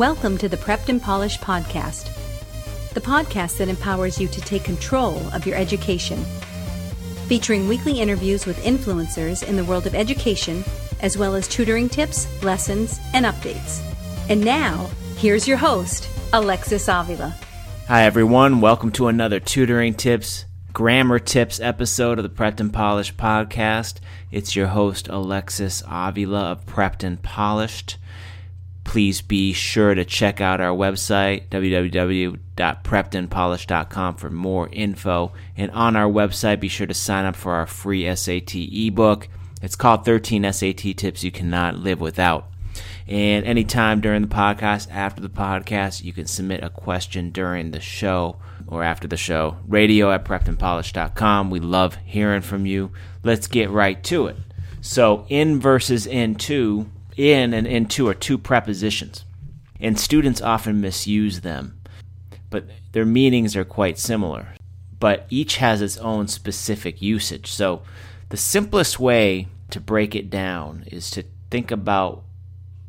Welcome to the Prepped and Polished podcast, the podcast that empowers you to take control of your education. Featuring weekly interviews with influencers in the world of education, as well as tutoring tips, lessons, and updates. And now, here's your host, Alexis Avila. Hi, everyone. Welcome to another tutoring tips, grammar tips episode of the Prepped and Polished podcast. It's your host, Alexis Avila of Prepped and Polished please be sure to check out our website, www.preppedandpolished.com, for more info. And on our website, be sure to sign up for our free SAT ebook. It's called 13 SAT Tips You Cannot Live Without. And anytime during the podcast, after the podcast, you can submit a question during the show or after the show. Radio at preppedandpolished.com. We love hearing from you. Let's get right to it. So, in versus in two in and into are two prepositions, and students often misuse them, but their meanings are quite similar. But each has its own specific usage. So, the simplest way to break it down is to think about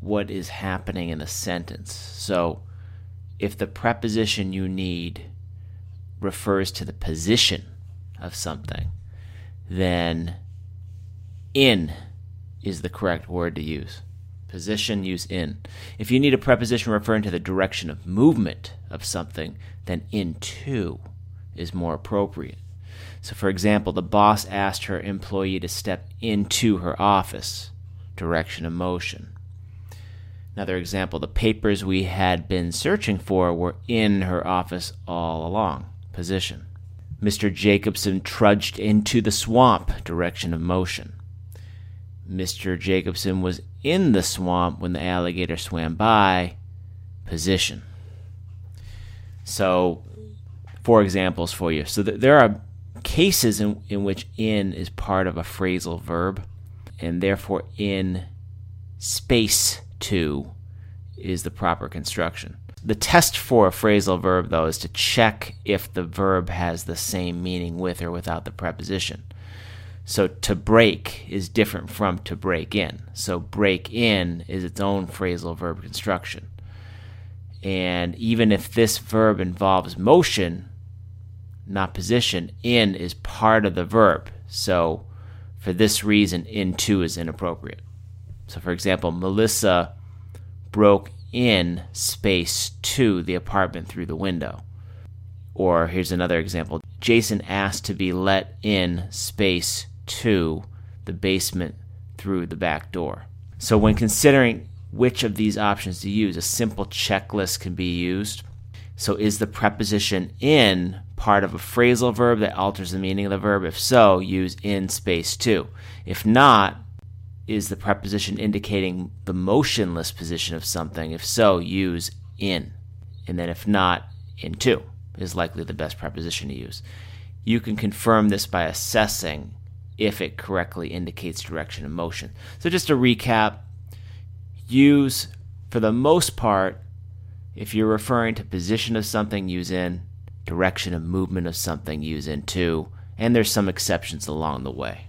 what is happening in a sentence. So, if the preposition you need refers to the position of something, then in is the correct word to use. Position, use in. If you need a preposition referring to the direction of movement of something, then into is more appropriate. So, for example, the boss asked her employee to step into her office, direction of motion. Another example, the papers we had been searching for were in her office all along, position. Mr. Jacobson trudged into the swamp, direction of motion. Mr. Jacobson was in the swamp when the alligator swam by. Position. So, four examples for you. So, th- there are cases in, in which in is part of a phrasal verb, and therefore in space to is the proper construction. The test for a phrasal verb, though, is to check if the verb has the same meaning with or without the preposition. So to break is different from to break in. So break in is its own phrasal verb construction. And even if this verb involves motion, not position, in is part of the verb. So for this reason, into is inappropriate. So for example, Melissa broke in space to the apartment through the window. Or here's another example Jason asked to be let in space to the basement through the back door. So, when considering which of these options to use, a simple checklist can be used. So, is the preposition in part of a phrasal verb that alters the meaning of the verb? If so, use in space to. If not, is the preposition indicating the motionless position of something? If so, use in. And then if not, into is likely the best preposition to use. You can confirm this by assessing if it correctly indicates direction of motion. So, just to recap, use for the most part, if you're referring to position of something, use in, direction of movement of something, use in to, and there's some exceptions along the way.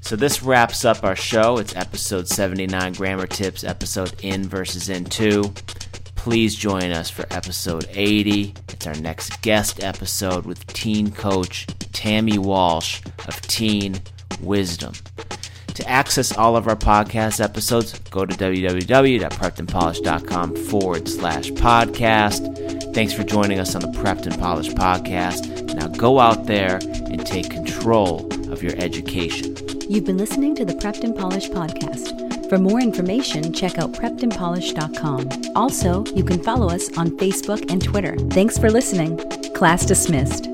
So this wraps up our show. It's episode 79 Grammar Tips, episode in versus in into. Please join us for episode 80. It's our next guest episode with teen coach Tammy Walsh of Teen wisdom. To access all of our podcast episodes, go to www.preppedandpolished.com forward slash podcast. Thanks for joining us on the Prepped and Polished podcast. Now go out there and take control of your education. You've been listening to the Prepped and Polished podcast. For more information, check out preppedandpolished.com. Also, you can follow us on Facebook and Twitter. Thanks for listening. Class dismissed.